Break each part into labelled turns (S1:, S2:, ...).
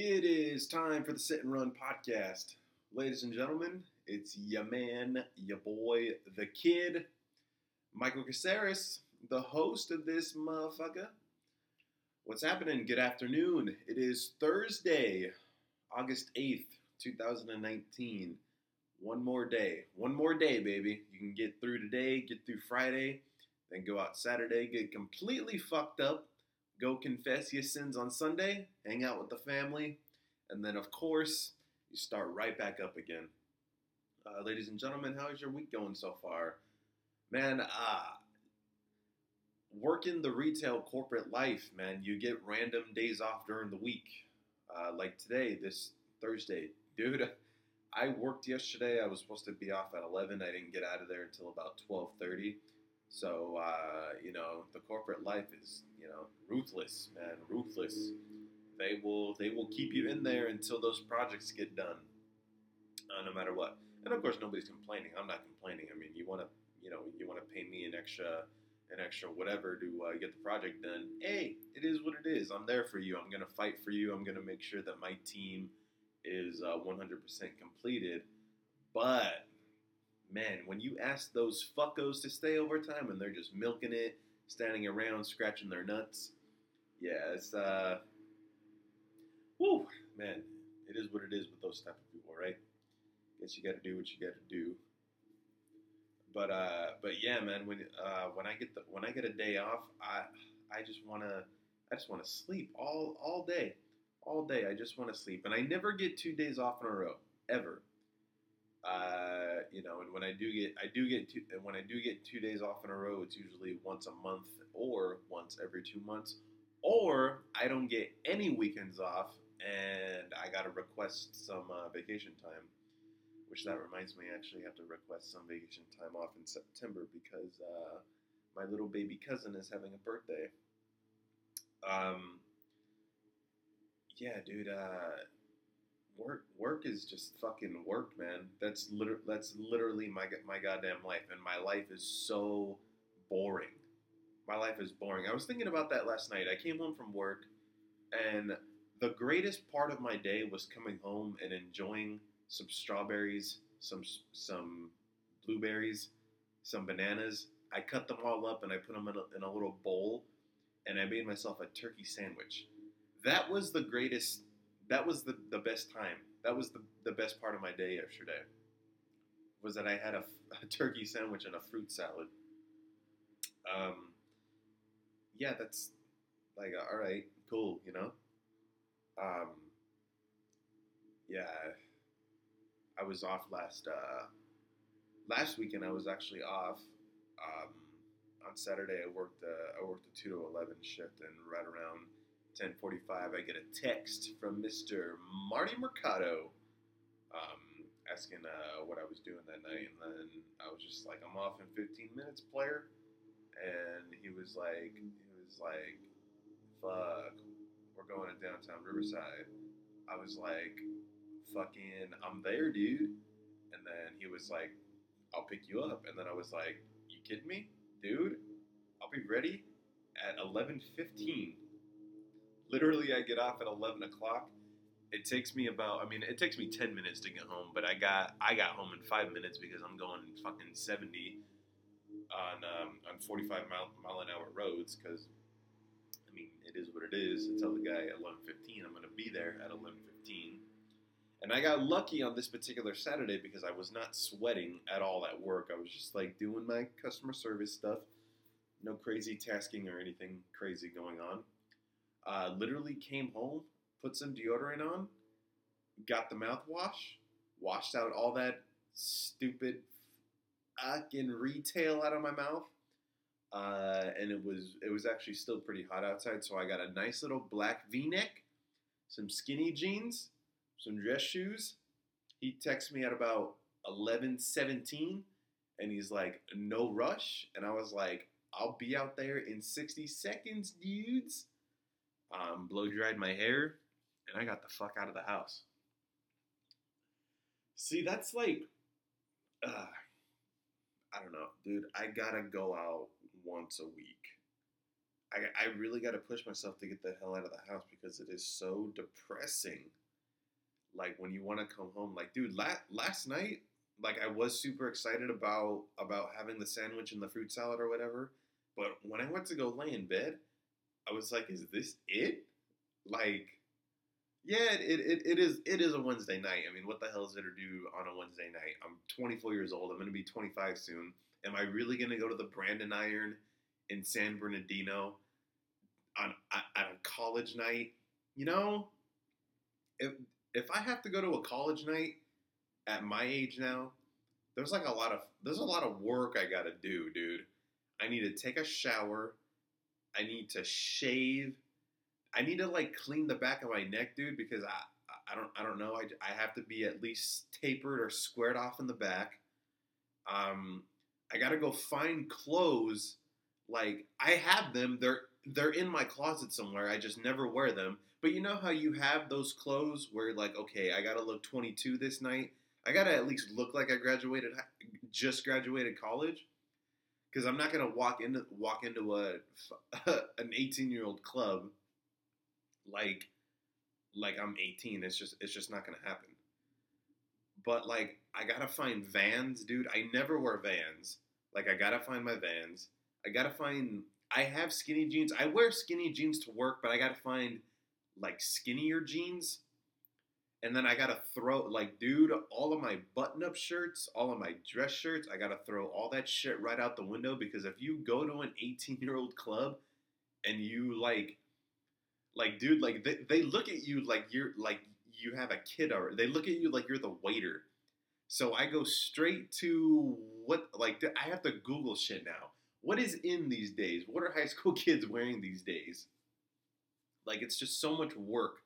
S1: It is time for the Sit and Run podcast. Ladies and gentlemen, it's your man, your boy, the kid, Michael Caceres, the host of this motherfucker. What's happening? Good afternoon. It is Thursday, August 8th, 2019. One more day. One more day, baby. You can get through today, get through Friday, then go out Saturday, get completely fucked up, go confess your sins on Sunday, hang out with the family, and then, of course, you start right back up again. Uh, ladies and gentlemen, how is your week going so far? Man, uh, working the retail corporate life, man, you get random days off during the week. Uh, like today, this Thursday. Dude, I worked yesterday. I was supposed to be off at 11. I didn't get out of there until about 12:30. So uh, you know, the corporate life is you know ruthless, man, ruthless. They will they will keep you in there until those projects get done, uh, no matter what. And of course, nobody's complaining. I'm not complaining. I mean, you want to you know you want to pay me an extra an extra whatever to uh, get the project done. Hey, it is what it is. I'm there for you. I'm gonna fight for you. I'm gonna make sure that my team is uh, 100% completed. But man, when you ask those fuckos to stay overtime and they're just milking it, standing around scratching their nuts, yeah, it's uh, whoo, man, it is what it is with those type of people, right? Guess you got to do what you got to do. But uh, but yeah, man, when uh, when I get the when I get a day off, I I just wanna I just wanna sleep all all day all day. I just want to sleep, and I never get two days off in a row ever. Uh, you know, and when I do get, I do get two, and when I do get two days off in a row, it's usually once a month or once every two months, or I don't get any weekends off, and I gotta request some uh, vacation time. Which that reminds me, I actually have to request some vacation time off in September because uh, my little baby cousin is having a birthday. Um, yeah, dude. Uh, work work is just fucking work, man. That's liter- that's literally my my goddamn life, and my life is so boring. My life is boring. I was thinking about that last night. I came home from work, and the greatest part of my day was coming home and enjoying some strawberries, some some blueberries, some bananas. I cut them all up and I put them in a, in a little bowl, and I made myself a turkey sandwich that was the greatest that was the, the best time. That was the, the best part of my day yesterday was that i had a, a turkey sandwich and a fruit salad. Um, yeah that's like all right cool you know? Um, yeah i was off last uh, last weekend i was actually off um, on saturday i worked uh, i worked a 2 to 11 shift and right around 10:45, I get a text from Mr. Marty Mercado, um, asking uh, what I was doing that night, and then I was just like, "I'm off in 15 minutes, player," and he was like, "He was like, fuck, we're going to downtown Riverside." I was like, "Fucking, I'm there, dude," and then he was like, "I'll pick you up," and then I was like, "You kidding me, dude? I'll be ready at 11:15." Literally I get off at 11 o'clock. It takes me about, I mean, it takes me 10 minutes to get home, but I got I got home in five minutes because I'm going fucking 70 on um, on 45 mile, mile an hour roads because, I mean, it is what it is. I tell the guy at 11.15 I'm going to be there at 11.15. And I got lucky on this particular Saturday because I was not sweating at all at work. I was just like doing my customer service stuff. No crazy tasking or anything crazy going on. Uh, literally came home, put some deodorant on, got the mouthwash, washed out all that stupid fucking retail out of my mouth. Uh, and it was it was actually still pretty hot outside, so I got a nice little black V-neck, some skinny jeans, some dress shoes. He texts me at about eleven seventeen, and he's like, "No rush," and I was like, "I'll be out there in sixty seconds, dudes." Um, blow dried my hair, and I got the fuck out of the house. See, that's like, uh, I don't know, dude. I gotta go out once a week. I, I really got to push myself to get the hell out of the house because it is so depressing. Like when you want to come home, like dude, la- last night, like I was super excited about about having the sandwich and the fruit salad or whatever, but when I went to go lay in bed, I was like, is this it? Like, yeah, it, it, it is it is a Wednesday night. I mean, what the hell is it to do on a Wednesday night? I'm 24 years old. I'm gonna be 25 soon. Am I really gonna go to the Brandin' Iron in San Bernardino on on a college night? You know, if if I have to go to a college night at my age now, there's like a lot of there's a lot of work I gotta do, dude. I need to take a shower. I need to shave. I need to like clean the back of my neck, dude, because I I don't I don't know. I, I have to be at least tapered or squared off in the back. Um, I gotta go find clothes. Like I have them. They're they're in my closet somewhere. I just never wear them. But you know how you have those clothes where like, okay, I gotta look 22 this night. I gotta at least look like I graduated, just graduated college, because I'm not gonna walk into walk into a an 18 year old club like like I'm 18. It's just it's just not gonna happen. But like I gotta find Vans, dude. I never wear Vans. Like I gotta find my Vans. I gotta find. I have skinny jeans. I wear skinny jeans to work, but I gotta find like skinnier jeans. And then I gotta throw like, dude, all of my button-up shirts, all of my dress shirts, I gotta throw all that shit right out the window because if you go to an 18-year-old club and you like, like, dude, like they, they look at you like you're like you have a kid or they look at you like you're the waiter. So I go straight to what like I have to Google shit now. What is in these days? What are high school kids wearing these days? Like it's just so much work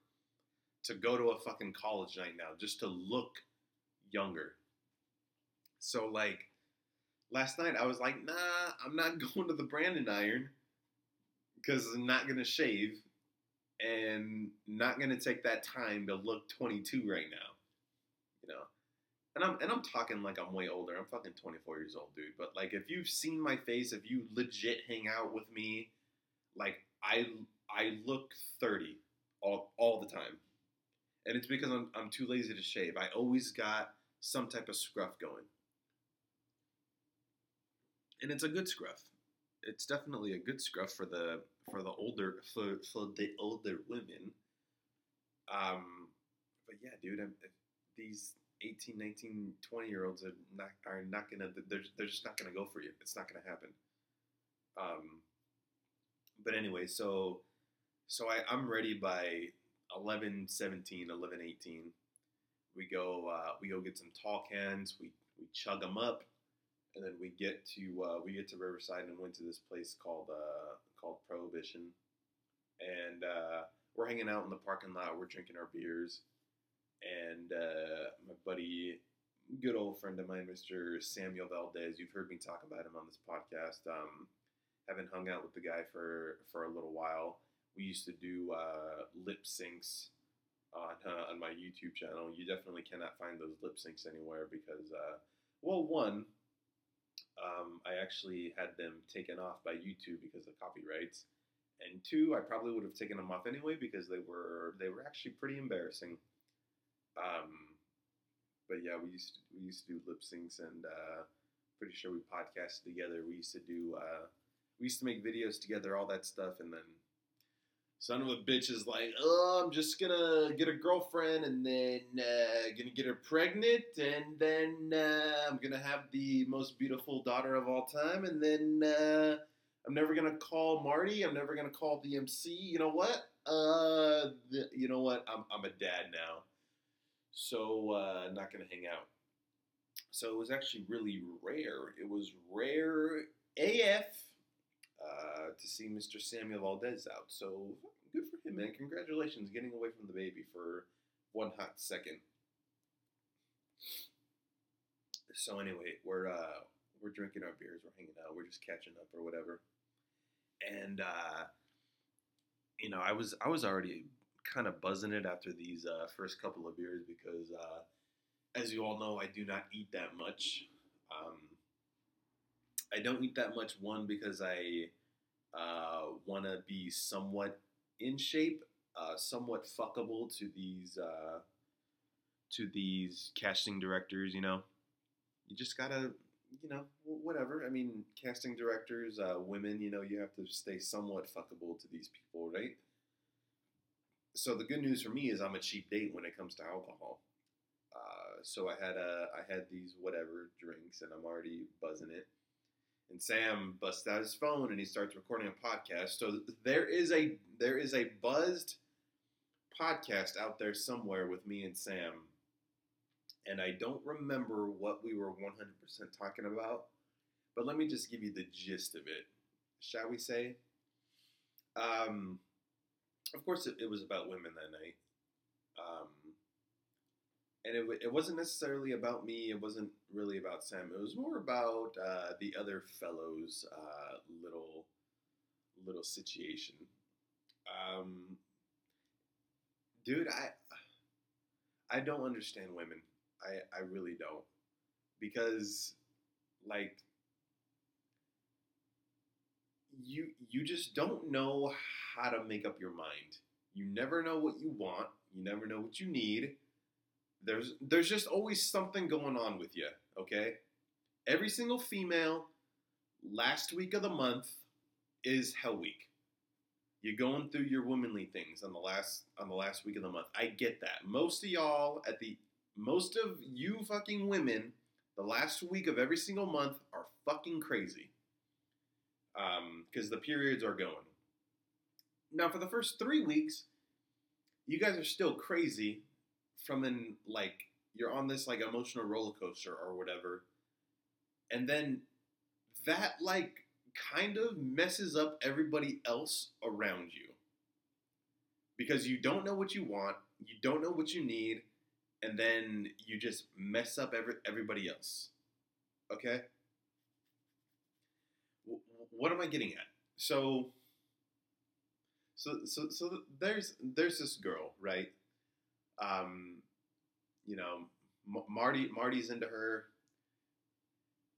S1: to go to a fucking college night now just to look younger. So like last night I was like, nah, I'm not going to the Brandin' Iron because I'm not gonna shave and not gonna take that time to look 22 right now. You know, and I'm and I'm talking like I'm way older. I'm fucking 24 years old, dude. But like, if you've seen my face, if you legit hang out with me, like I I look 30 all all the time, and it's because I'm I'm too lazy to shave. I always got some type of scruff going, and it's a good scruff. It's definitely a good scruff for the for the older for for the older women. Um, but yeah, dude, I'm, these 18, 19, 20 year olds are not are not gonna they're they're just not gonna go for you. It's not gonna happen. Um, but anyway, so so I, I'm ready by 11, 17, 11, 18. We go uh, we go get some tall cans. We we chug them up, and then we get to uh, we get to Riverside and went to this place called uh, called Prohibition, and uh, we're hanging out in the parking lot. We're drinking our beers, and uh, my buddy, good old friend of mine, Mr. Samuel Valdez. You've heard me talk about him on this podcast. Um, haven't hung out with the guy for for a little while. We used to do uh, lip syncs on uh, on my YouTube channel. You definitely cannot find those lip syncs anywhere because, uh, well, one, um, I actually had them taken off by YouTube because of copyrights, and two, I probably would have taken them off anyway because they were they were actually pretty embarrassing. Um, but yeah, we used to, we used to do lip syncs, and uh, pretty sure we podcasted together. We used to do uh, we used to make videos together, all that stuff, and then son of a bitch is like, oh, I'm just gonna get a girlfriend and then uh, gonna get her pregnant and then uh, I'm gonna have the most beautiful daughter of all time and then uh, I'm never gonna call Marty. I'm never gonna call the MC. You know what? Uh, the, you know what? I'm I'm a dad now, so uh, not gonna hang out. So it was actually really rare. It was rare AF uh, to see Mr. Samuel Valdez out. So good for him, man. Congratulations getting away from the baby for one hot second. So anyway, we're uh, we're drinking our beers, we're hanging out, we're just catching up or whatever. And uh, you know, I was I was already kind of buzzing it after these uh, first couple of beers because, uh, as you all know, I do not eat that much. Um, I don't eat that much. One because I uh, want to be somewhat in shape, uh, somewhat fuckable to these uh, to these casting directors. You know, you just gotta, you know, whatever. I mean, casting directors, uh, women. You know, you have to stay somewhat fuckable to these people, right? So the good news for me is I'm a cheap date when it comes to alcohol. Uh, so I had a I had these whatever drinks and I'm already buzzing it. And Sam busts out his phone and he starts recording a podcast. So there is a there is a buzzed podcast out there somewhere with me and Sam. And I don't remember what we were 100% talking about, but let me just give you the gist of it, shall we say? Um, of course, it, it was about women that night. Um, and it, it wasn't necessarily about me. It wasn't really about Sam. It was more about uh, the other fellows' uh, little little situation. Um, dude, I I don't understand women. I I really don't because like you you just don't know how to make up your mind. You never know what you want. You never know what you need. There's there's just always something going on with you, okay? Every single female last week of the month is hell week. You're going through your womanly things on the last on the last week of the month. I get that. Most of y'all at the most of you fucking women, the last week of every single month are fucking crazy. Um, because the periods are going. Now, for the first three weeks, you guys are still crazy from an like you're on this like emotional roller coaster or whatever, and then that like kind of messes up everybody else around you because you don't know what you want, you don't know what you need, and then you just mess up every everybody else. Okay. What am I getting at? So so so so there's there's this girl, right? Um, you know, M- Marty Marty's into her,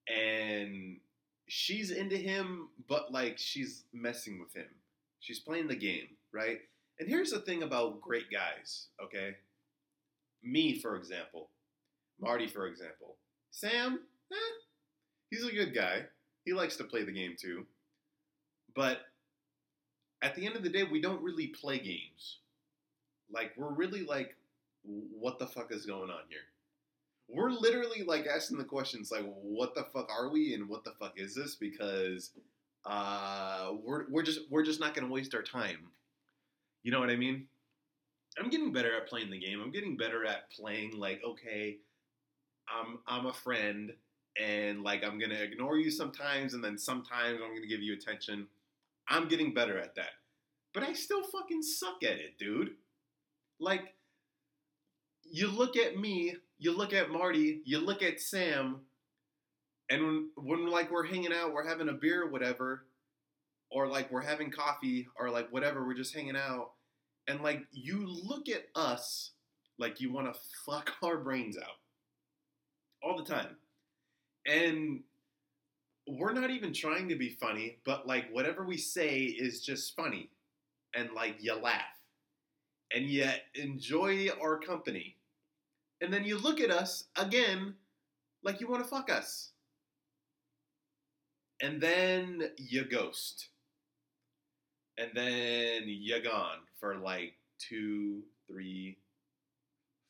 S1: and she's into him, but like she's messing with him. She's playing the game, right? And here's the thing about great guys, okay? Me, for example, Marty, for example, Sam, eh, he's a good guy. He likes to play the game too. But at the end of the day, we don't really play games. Like, we're really like, what the fuck is going on here? We're literally like asking the questions like, what the fuck are we and what the fuck is this? Because uh, we're, we're just we're just not gonna waste our time. You know what I mean? I'm getting better at playing the game. I'm getting better at playing like, okay, I'm I'm a friend and like I'm gonna ignore you sometimes and then sometimes I'm gonna give you attention. I'm getting better at that. But I still fucking suck at it, dude. Like, you look at me, you look at Marty, you look at Sam, and when, when like we're hanging out, we're having a beer or whatever, or like we're having coffee or like whatever, we're just hanging out, and like you look at us like you want to fuck our brains out all the time. And we're not even trying to be funny, but like whatever we say is just funny. And like you laugh. And yet enjoy our company. And then you look at us again like you want to fuck us. And then you ghost. And then you're gone for like two, three,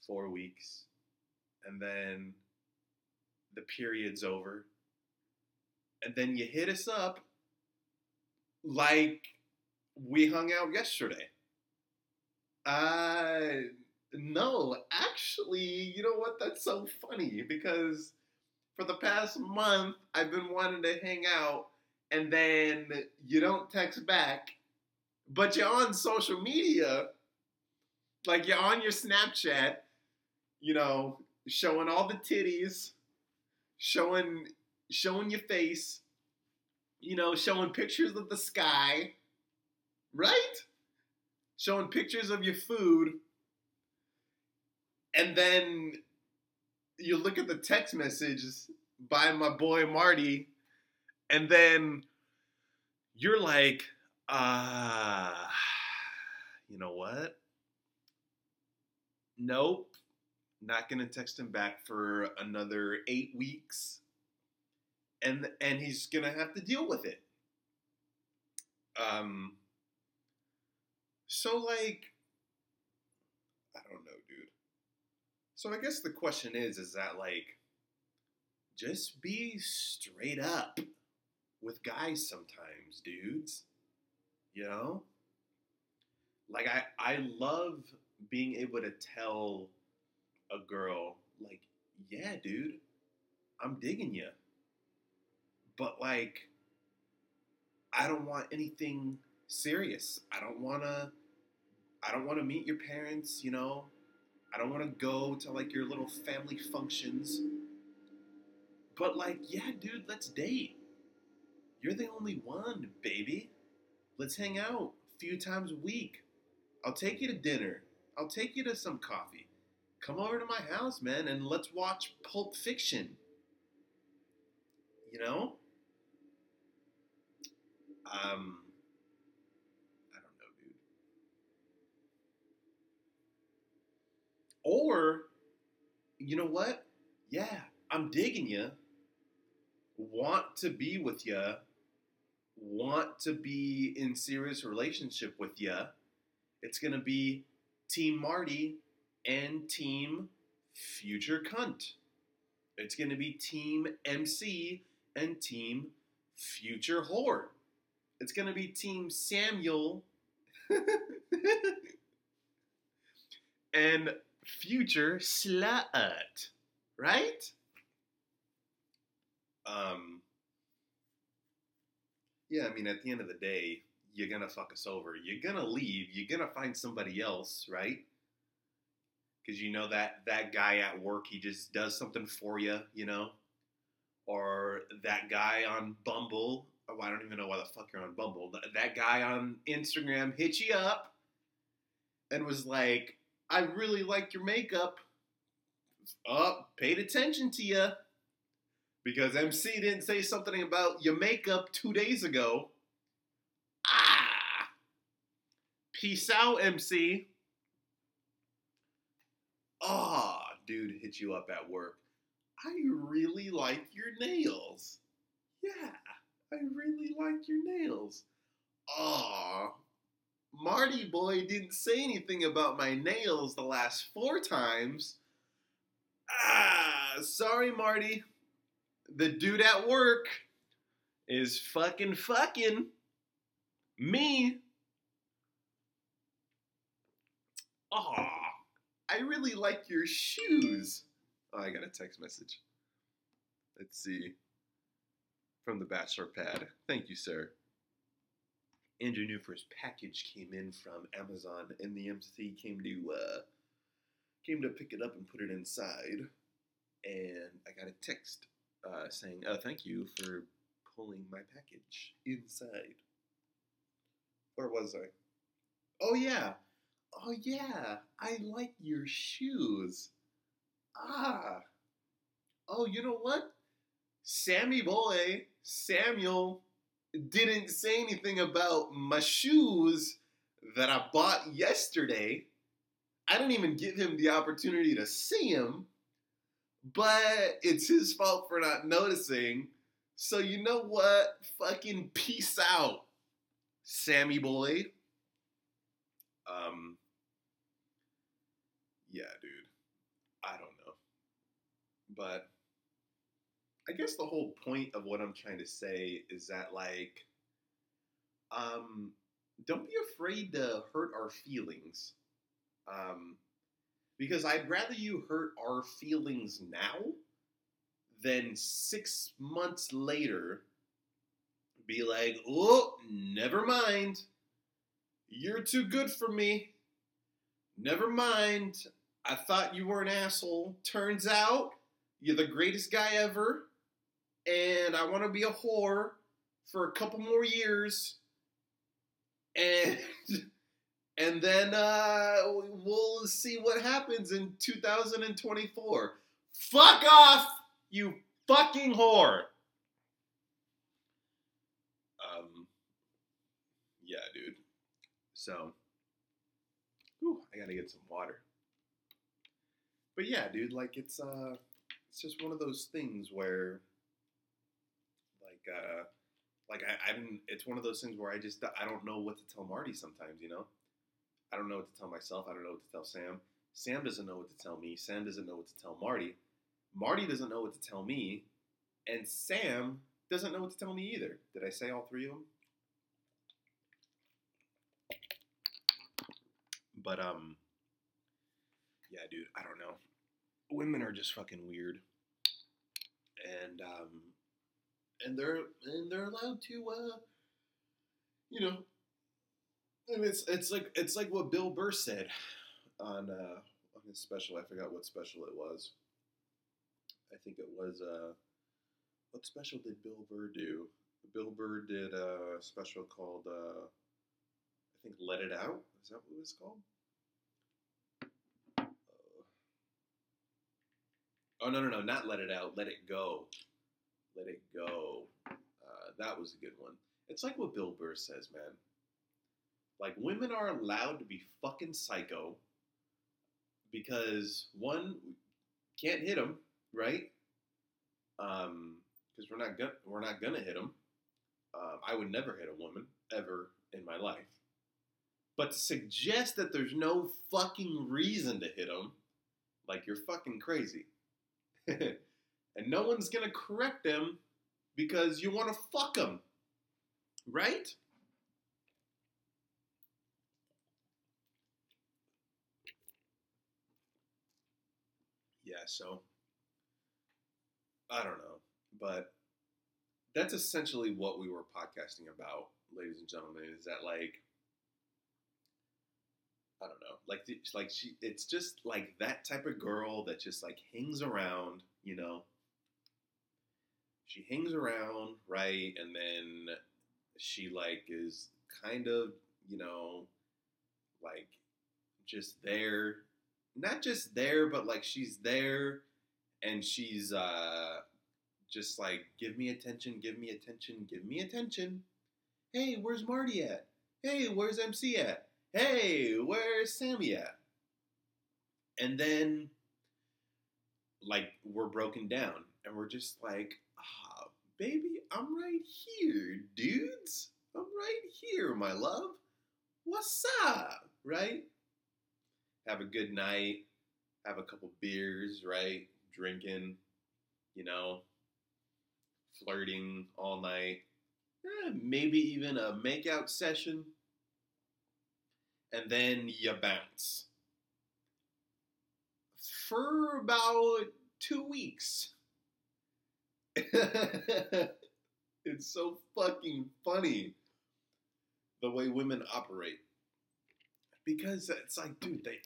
S1: four weeks. And then the period's over. And then you hit us up like we hung out yesterday. Uh, no, actually, you know what? That's so funny because for the past month, I've been wanting to hang out, and then you don't text back, but you're on social media, like you're on your Snapchat, you know, showing all the titties, showing showing your face, you know, showing pictures of the sky, right? Showing pictures of your food. And then you look at the text messages by my boy Marty, and then you're like, Uh, you know what? Nope. Not gonna text him back for another eight weeks. And and he's gonna have to deal with it. Um so like I don't know, dude. So I guess the question is is that like just be straight up with guys sometimes, dudes. You know? Like I I love being able to tell a girl like, "Yeah, dude, I'm digging you." But like I don't want anything serious. I don't want to I don't want to meet your parents, you know? I don't want to go to like your little family functions. But like, yeah, dude, let's date. You're the only one, baby. Let's hang out a few times a week. I'll take you to dinner. I'll take you to some coffee. Come over to my house, man, and let's watch Pulp Fiction. You know? Um, I don't know, dude. Or, you know what? Yeah, I'm digging you. Want to be with you. Want to be in serious relationship with you. It's gonna be Team Marty and Team Future Cunt. It's gonna be Team MC and Team Future Whore. It's gonna be Team Samuel and Future Slut, right? Um. Yeah, I mean, at the end of the day, you're gonna fuck us over. You're gonna leave. You're gonna find somebody else, right? Because you know that that guy at work, he just does something for you, you know, or that guy on Bumble. Oh, I don't even know why the fuck you're on Bumble. That guy on Instagram hit you up and was like, "I really like your makeup." Oh, paid attention to you because MC didn't say something about your makeup two days ago. Ah! Peace out, MC. Ah, dude hit you up at work. I really like your nails. Yeah, I really like your nails. Ah, Marty boy didn't say anything about my nails the last four times. Ah, sorry, Marty. The dude at work is fucking fucking me. Aw, I really like your shoes. Oh, I got a text message. Let's see. From the Bachelor Pad. Thank you, sir. Andrew Newford's package came in from Amazon, and the MC came to uh, came to pick it up and put it inside. And I got a text uh, saying, "Oh, thank you for pulling my package inside." Where was I? Oh yeah, oh yeah. I like your shoes. Ah. Oh, you know what? Sammy boy, Samuel, didn't say anything about my shoes that I bought yesterday. I didn't even give him the opportunity to see him, but it's his fault for not noticing. So, you know what? Fucking peace out, Sammy boy. Um, yeah, dude. I don't know. But I guess the whole point of what I'm trying to say is that like um don't be afraid to hurt our feelings. Um because I'd rather you hurt our feelings now than 6 months later be like, "Oh, never mind. You're too good for me. Never mind. I thought you were an asshole. Turns out you're the greatest guy ever, and I want to be a whore for a couple more years, and and then uh, we'll see what happens in 2024. Fuck off, you fucking whore. Um, yeah, dude. So, whew, I gotta get some water. But yeah, dude, like it's uh, it's just one of those things where, uh, like I, I didn't. It's one of those things where I just I don't know what to tell Marty sometimes. You know, I don't know what to tell myself. I don't know what to tell Sam. Sam doesn't know what to tell me. Sam doesn't know what to tell Marty. Marty doesn't know what to tell me, and Sam doesn't know what to tell me either. Did I say all three of them? But um, yeah, dude, I don't know. Women are just fucking weird, and um, and they're and they're allowed to uh, you know, and it's it's like it's like what Bill Burr said on uh on his special. I forgot what special it was. I think it was uh, what special did Bill Burr do? Bill Burr did a special called uh, I think Let It Out. Is that what it was called? Oh no no no! Not let it out. Let it go. Let it go. Uh, that was a good one. It's like what Bill Burr says, man. Like women are allowed to be fucking psycho because one can't hit them, right? Um, because we're not gonna we're not gonna hit them. Um, I would never hit a woman ever in my life. But to suggest that there's no fucking reason to hit them, like you're fucking crazy. and no one's gonna correct them because you want to fuck them, right? Yeah, so I don't know, but that's essentially what we were podcasting about, ladies and gentlemen. Is that like I don't know, like like she, it's just like that type of girl that just like hangs around, you know. She hangs around, right, and then she like is kind of, you know, like just there, not just there, but like she's there, and she's uh just like give me attention, give me attention, give me attention. Hey, where's Marty at? Hey, where's MC at? hey, where's Sammy at? And then, like, we're broken down and we're just like, ah, baby, I'm right here, dudes. I'm right here, my love. What's up? Right? Have a good night, have a couple beers, right? Drinking, you know, flirting all night. Eh, maybe even a makeout session and then you bounce for about two weeks. it's so fucking funny the way women operate because it's like, dude, they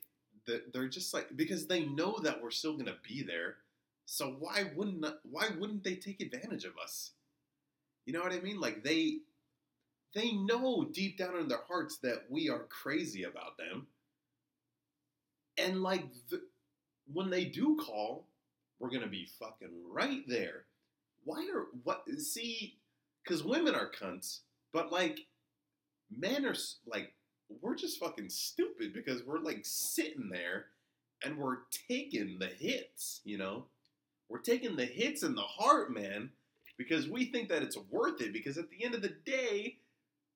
S1: they're just like because they know that we're still gonna be there. So why wouldn't why wouldn't they take advantage of us? You know what I mean? Like they they know deep down in their hearts that we are crazy about them. And like the, when they do call, we're to be fucking right there. Why are what see cuz women are cunts, but like men are like we're just fucking stupid because we're like sitting there and we're taking the hits, you know? We're taking the hits in the heart, man, because we think that it's worth it because at the end of the day,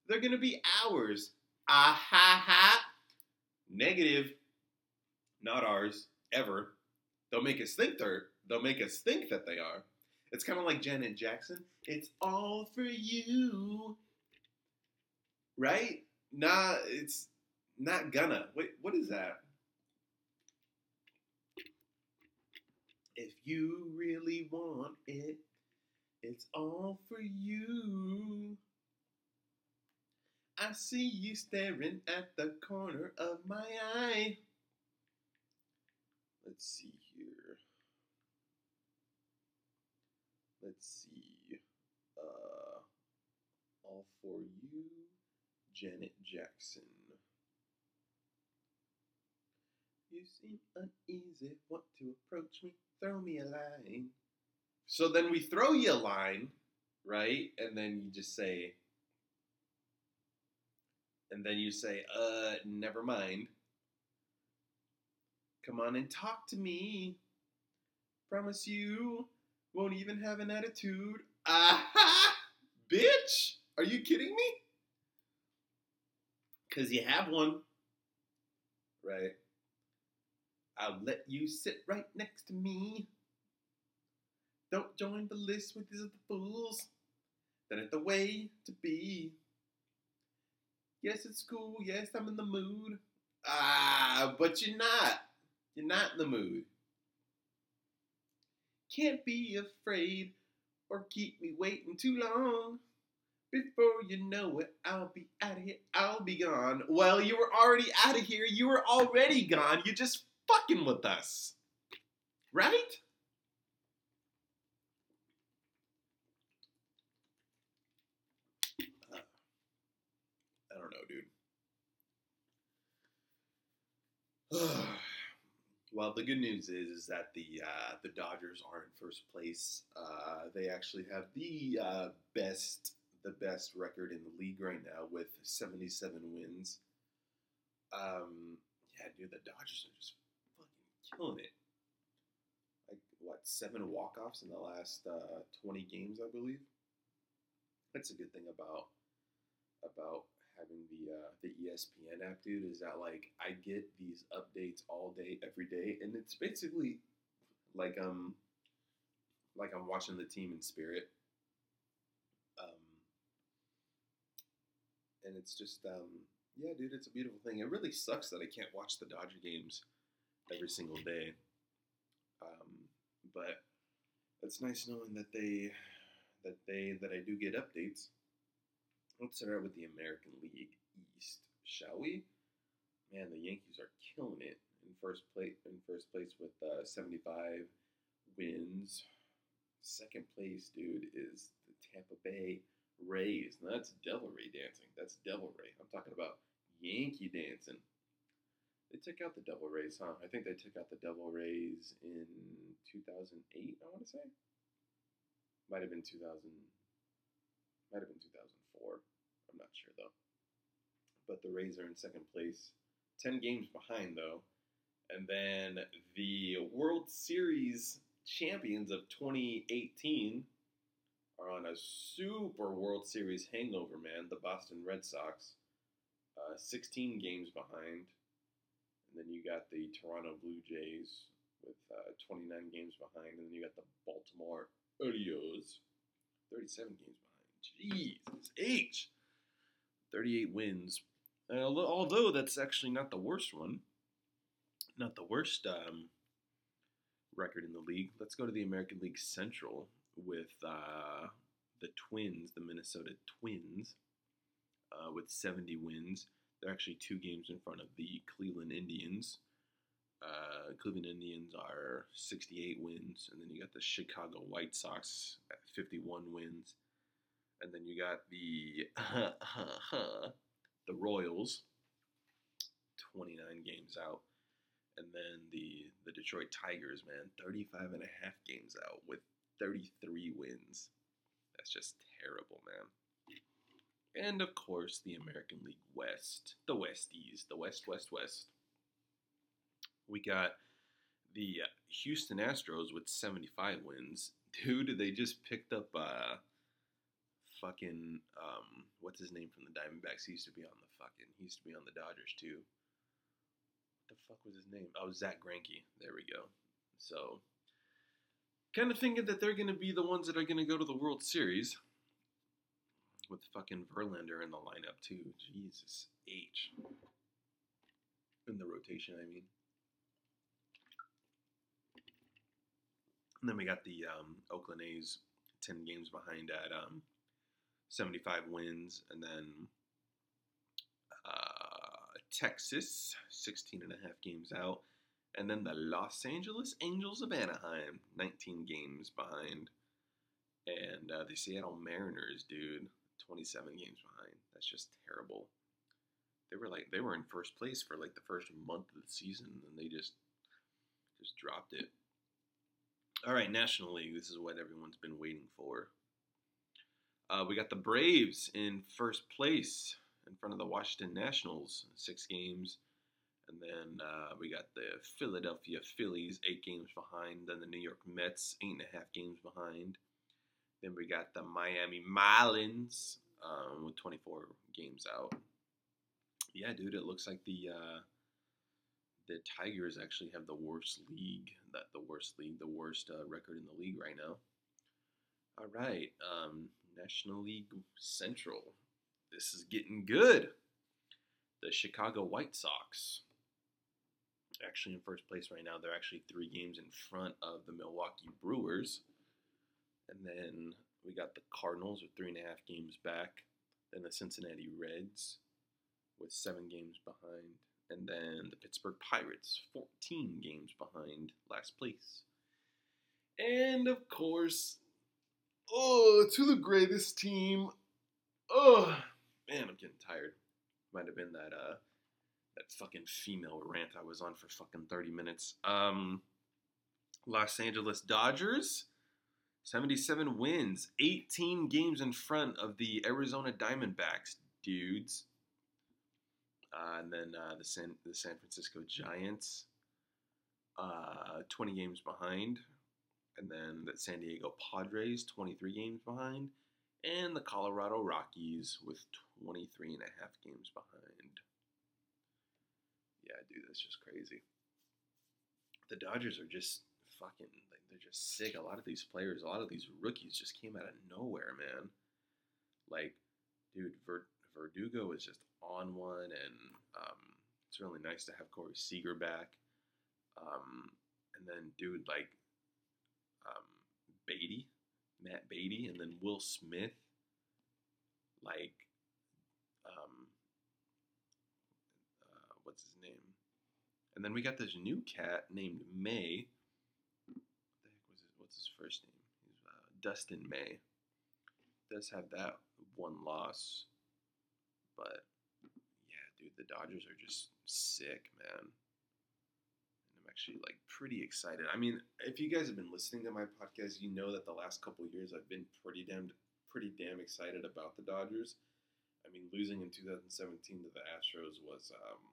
S1: they're to be ours. Ah ha ha. Negative. Not ours. Ever. They'll make us think they're. They'll make us think that they are. It's kind of like Janet Jackson. It's all for you. Right? Nah, it's not gonna. Wait, what is that? If you really want it, it's all for you. I see you staring at the corner of my eye. Let's see here. Let's see. Uh, all for you, Janet Jackson. You seem uneasy, want to approach me, throw me a line. So then we throw you a line, right? And then you just say, and then you say, uh, never mind. Come on and talk to me. Promise you won't even have an attitude. Aha! Bitch! Are you kidding me? Because you have one. Right. I'll let you sit right next to me. Don't join the list with these other fools. That ain't the way to be. Yes, it's cool. Yes, I'm in the mood. Ah, but you're not. You're not in the mood. Can't be afraid or keep me waiting too long. Before you know it, I'll be out of here. I'll be gone. Well, you were already out of here. You were already gone. You're just fucking with us. Right? Uh, I don't know, dude. well, the good news is, is that the uh, the Dodgers are in first place. Uh, they actually have the uh, best the best record in the league right now with 77 wins. Um, yeah, dude, the Dodgers are just fucking killing it. Like what, seven walk-offs in the last uh, 20 games, I believe. That's a good thing about about having the uh, the ESPN app, dude. Is that like I get these updates all day, every day, and it's basically like um like I'm watching the team in spirit. And it's just um yeah, dude, it's a beautiful thing. It really sucks that I can't watch the Dodger games every single day. Um, but it's nice knowing that they that they that I do get updates. Let's start out with the American League East, shall we? Man, the Yankees are killing it in first place. In first place with uh, 75 wins. Second place, dude, is the Tampa Bay Rays. Now that's Devil Ray dancing. That's Devil Ray. I'm talking about Yankee dancing. They took out the Devil Rays, huh? I think they took out the Devil Rays in 2008. I want to say. Might have been 2000. Might have been 2004. I'm not sure though. But the Rays are in second place, 10 games behind though. And then the World Series champions of 2018 are on a super World Series hangover, man. The Boston Red Sox, uh, 16 games behind. And then you got the Toronto Blue Jays with uh, 29 games behind. And then you got the Baltimore Orioles, 37 games behind. Jesus H. 38 wins. Although, although that's actually not the worst one, not the worst um, record in the league, let's go to the American League Central with uh, the Twins, the Minnesota Twins, uh, with 70 wins. They're actually two games in front of the Cleveland Indians. Uh, Cleveland Indians are 68 wins, and then you got the Chicago White Sox at 51 wins and then you got the the Royals, 29 games out, and then the the Detroit Tigers, man, 35 and a half games out with 33 wins. That's just terrible, man. And of course, the American League West, the Westies, the West, West, West. We got the Houston Astros with 75 wins. Dude, they just picked up uh, fucking um, what's his name from the Diamondbacks? He used to be on the fucking. He used to be on the Dodgers too. What the fuck was his name? Oh, Zack Greinke. There we go. So, kind of thinking that they're gonna be the ones that are gonna go to the World Series with fucking Verlander in the lineup too. Jesus H. In the rotation, I mean. And then we got the um, Oakland A's 10 games behind at um, 75 wins. And then uh, Texas, 16 and a half games out. And then the Los Angeles Angels of Anaheim, 19 games behind. And uh, the Seattle Mariners, dude, 27 games behind. That's just terrible. They were like they were in first place for like the first month of the season, and they just just dropped it. All right, National League. This is what everyone's been waiting for. Uh, we got the Braves in first place, in front of the Washington Nationals, six games. And then uh, we got the Philadelphia Phillies, eight games behind. Then the New York Mets, eight and a half games behind. Then we got the Miami Marlins um, with 24 games out. Yeah, dude, it looks like the uh, the Tigers actually have the worst league, that the worst league, the worst uh, record in the league right now. All right, um, National League Central. This is getting good. The Chicago White Sox, actually in first place right now. They're actually three games in front of the Milwaukee Brewers. And then we got the Cardinals with three and a half games back. Then the Cincinnati Reds with seven games behind and then the Pittsburgh Pirates, 14 games behind last place. And of course, oh, to the greatest team. Oh, man, I'm getting tired. Might have been that uh that fucking female rant I was on for fucking 30 minutes. Um Los Angeles Dodgers 77 wins, 18 games in front of the Arizona Diamondbacks, dudes. Uh, and then uh, the San the San Francisco Giants, uh, 20 games behind, and then the San Diego Padres, 23 games behind, and the Colorado Rockies with 23 and a half games behind. Yeah, dude, that's just crazy. The Dodgers are just fucking, they're just sick. A lot of these players, a lot of these rookies just came out of nowhere, man. Like, dude, Ver- Verdugo is just on one, and um, it's really nice to have Corey Seager back. Um, and then dude like um, Beaty, Matt Beaty, and then Will Smith, like um, uh, what's his name? And then we got this new cat named May. What the heck was his, what's his first name? He's uh, Dustin May. Does have that one loss, but yeah, dude, the Dodgers are just sick, man. And I'm actually like pretty excited. I mean, if you guys have been listening to my podcast, you know that the last couple years I've been pretty damn pretty damn excited about the Dodgers. I mean, losing in 2017 to the Astros was um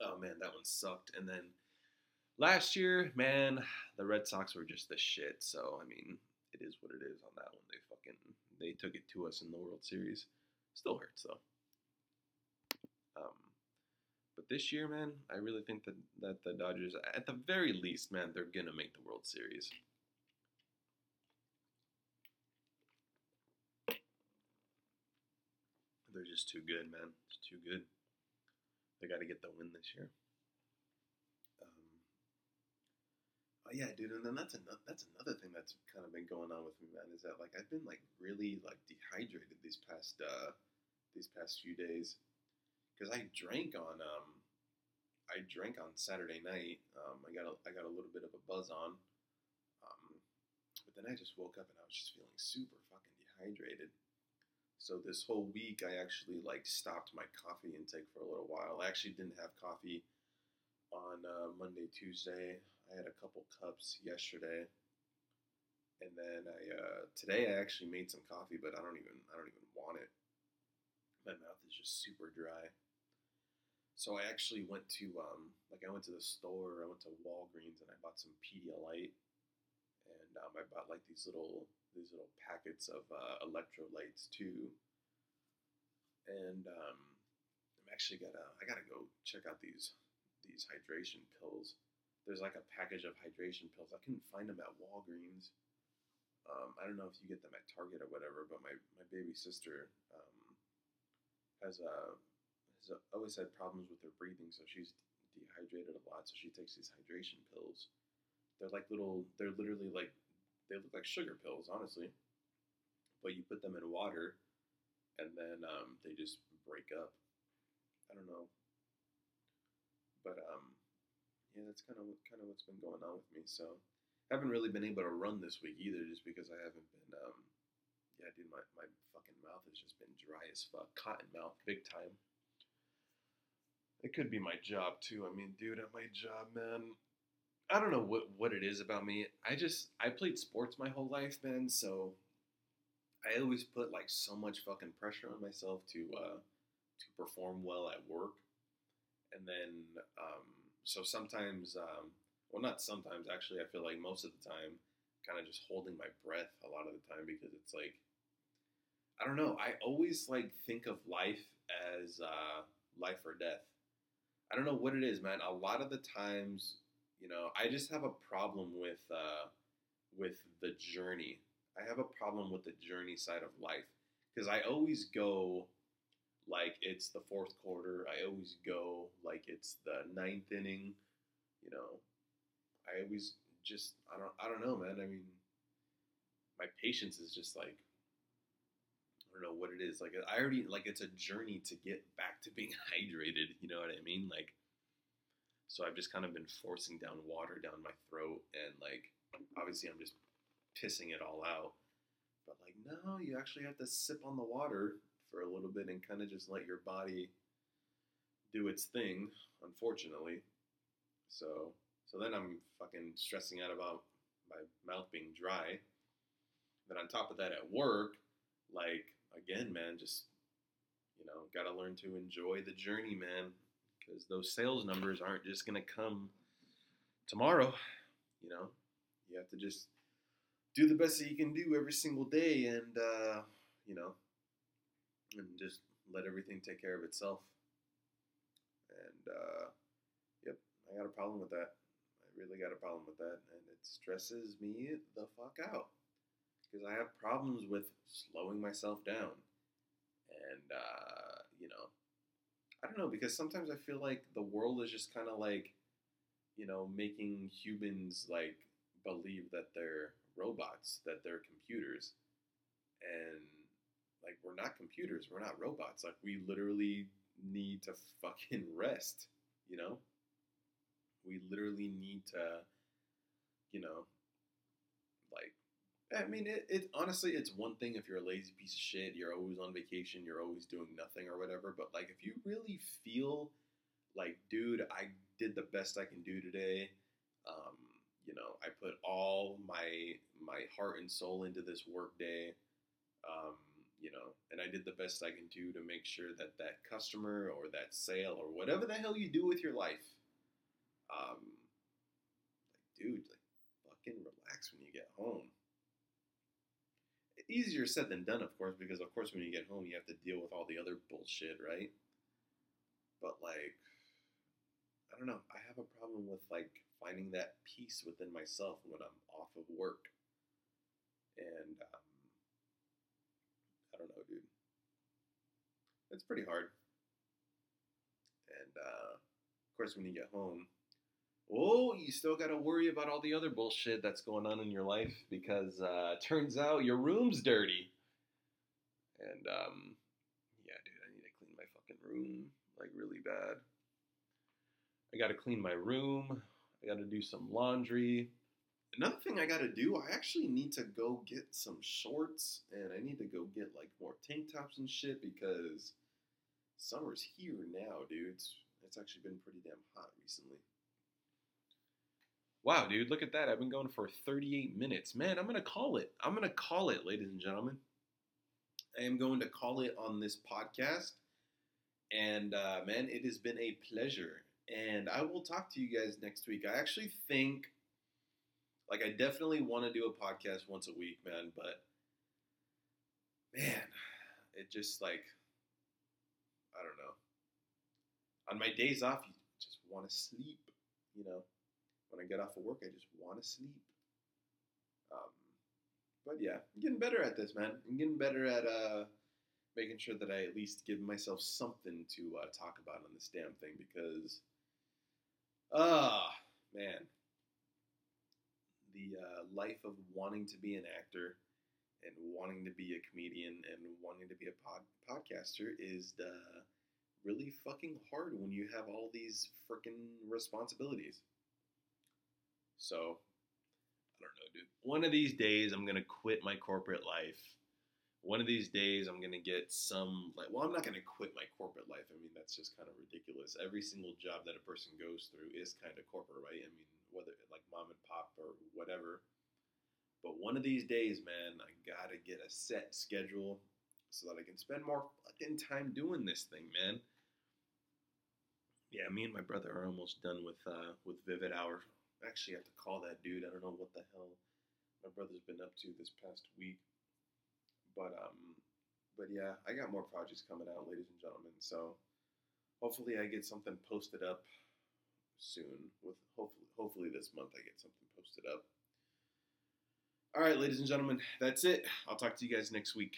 S1: oh man, that one sucked. And then last year, man, the Red Sox were just the shit. So, I mean, it is what it is on that one. They fucking they took it to us in the World Series. Still hurts though. Um, but this year, man, I really think that, that the Dodgers, at the very least, man, they're to make the World Series. They're just too good, man. It's too good. They got to get the win this year. Um, oh yeah, dude, and then that's another that's another thing that's kind of been going on with me, man. Is that like I've been like really like dehydrated these past uh, these past few days because I drank on um, I drank on Saturday night. Um, I got a, I got a little bit of a buzz on, um, but then I just woke up and I was just feeling super fucking dehydrated. So this whole week I actually like stopped my coffee intake for a little while. I actually didn't have coffee on uh, Monday, Tuesday. I had a couple cups yesterday, and then I uh, today I actually made some coffee, but I don't even I don't even want it. My mouth is just super dry. So I actually went to um, like I went to the store. I went to Walgreens and I bought some Pedialyte, and um, I bought like these little these little packets of uh, electrolytes too. And um, I'm actually gotta I gotta go check out these these hydration pills. There's like a package of hydration pills. I couldn't find them at Walgreens. Um, I don't know if you get them at Target or whatever, but my, my baby sister um, has a has always had problems with her breathing, so she's dehydrated a lot. So she takes these hydration pills. They're like little. They're literally like they look like sugar pills, honestly. But you put them in water, and then um, they just break up. I don't know. But um, yeah, that's kind of kind of what's been going on with me. So I haven't really been able to run this week either, just because I haven't been. Um, yeah, dude, my, my fucking mouth has just been dry as fuck, cotton mouth, big time. It could be my job too. I mean, dude, at my job, man, I don't know what what it is about me. I just I played sports my whole life, man. So I always put like so much fucking pressure on myself to uh, to perform well at work. And then, um, so sometimes, um, well, not sometimes, actually, I feel like most of the time, kind of just holding my breath a lot of the time because it's like, I don't know. I always like think of life as uh, life or death. I don't know what it is, man. A lot of the times, you know, I just have a problem with uh, with the journey. I have a problem with the journey side of life because I always go like it's the fourth quarter. I always go like it's the ninth inning. You know, I always just I don't I don't know, man. I mean, my patience is just like I don't know what it is. Like I already like it's a journey to get back to being hydrated. You know what I mean? Like, so I've just kind of been forcing down water down my throat, and like obviously I'm just pissing it all out. But like, no, you actually have to sip on the water for a little bit and kind of just let your body do its thing, unfortunately. So so then I'm fucking stressing out about my mouth being dry. Then on top of that at work, like again, man, just you know, got to learn to enjoy the journey, man, because those sales numbers aren't just going to come tomorrow, you know. You have to just do the best that you can do every single day and uh, you know, and just let everything take care of itself. And uh, yep, I got a problem with that. I really got a problem with that, and it stresses me the fuck out because I have problems with slowing myself down, and uh, you know, I don't know because sometimes I feel like the world is just kind of like, you know, making humans like believe that they're robots, that they're computers, and like we're not computers, we're not robots. Like we literally need to fucking rest, you know? We literally need to, you know, like I mean it, it honestly it's one thing if you're a lazy piece of shit, you're always on vacation, you're always doing nothing or whatever, but like if you really feel like, dude, I did the best I can do today, um, you know, I put all my my heart and soul into this work day. Um, you know, and I did the best I can do to make sure that that customer or that sale or whatever the hell you do with your life, um, like, dude, like, fucking relax when you get home. Easier said than done, of course, because of course when you get home you have to deal with all the other bullshit, right? But like, I don't know. I have a problem with like finding that peace within myself when I'm off of work, and um, I don't know, dude. It's pretty hard. And uh, of course, when you get home, oh, you still got to worry about all the other bullshit that's going on in your life because uh, turns out your room's dirty. And um, yeah, dude, I need to clean my fucking room like really bad. I got to clean my room. I got to do some laundry. Another thing I got to do, I actually need to go get some shorts and I need to go get like more tank tops and shit because summer's here now, dude. It's, it's actually been pretty damn hot recently. Wow, dude, look at that. I've been going for 38 minutes. Man, I'm going to call it. I'm going to call it, ladies and gentlemen. I am going to call it on this podcast. And uh, man, it has been a pleasure. And I will talk to you guys next week. I actually think, like, I definitely want to do a podcast once a week, man. But man, it just like, I don't know. On my days off, you just want to sleep, you know. When I get off of work, I just want to sleep. Um, but yeah, I'm getting better at this, man. I'm getting better at uh, making sure that I at least give myself something to uh, talk about on this damn thing because, ah, man, the uh, life of wanting to be an actor and wanting to be a comedian and wanting to be a pod- podcaster is really fucking hard when you have all these freaking responsibilities. So, I don't know, dude. One of these days, I'm gonna quit my corporate life. One of these days, I'm gonna get some like. Well, I'm not gonna quit my corporate life. I mean, that's just kind of ridiculous. Every single job that a person goes through is kind of corporate, right? I mean, whether it's like mom and pop or whatever. But one of these days, man, I gotta get a set schedule, so that I can spend more fucking time doing this thing, man. Yeah, me and my brother are almost done with uh, with Vivid Hour. Actually, have to call that dude. I don't know what the hell my brother's been up to this past week, but um, but yeah, I got more projects coming out, ladies and gentlemen. So hopefully, I get something posted up soon. With hopefully, hopefully this month I get something posted up. All right, ladies and gentlemen, that's it. I'll talk to you guys next week.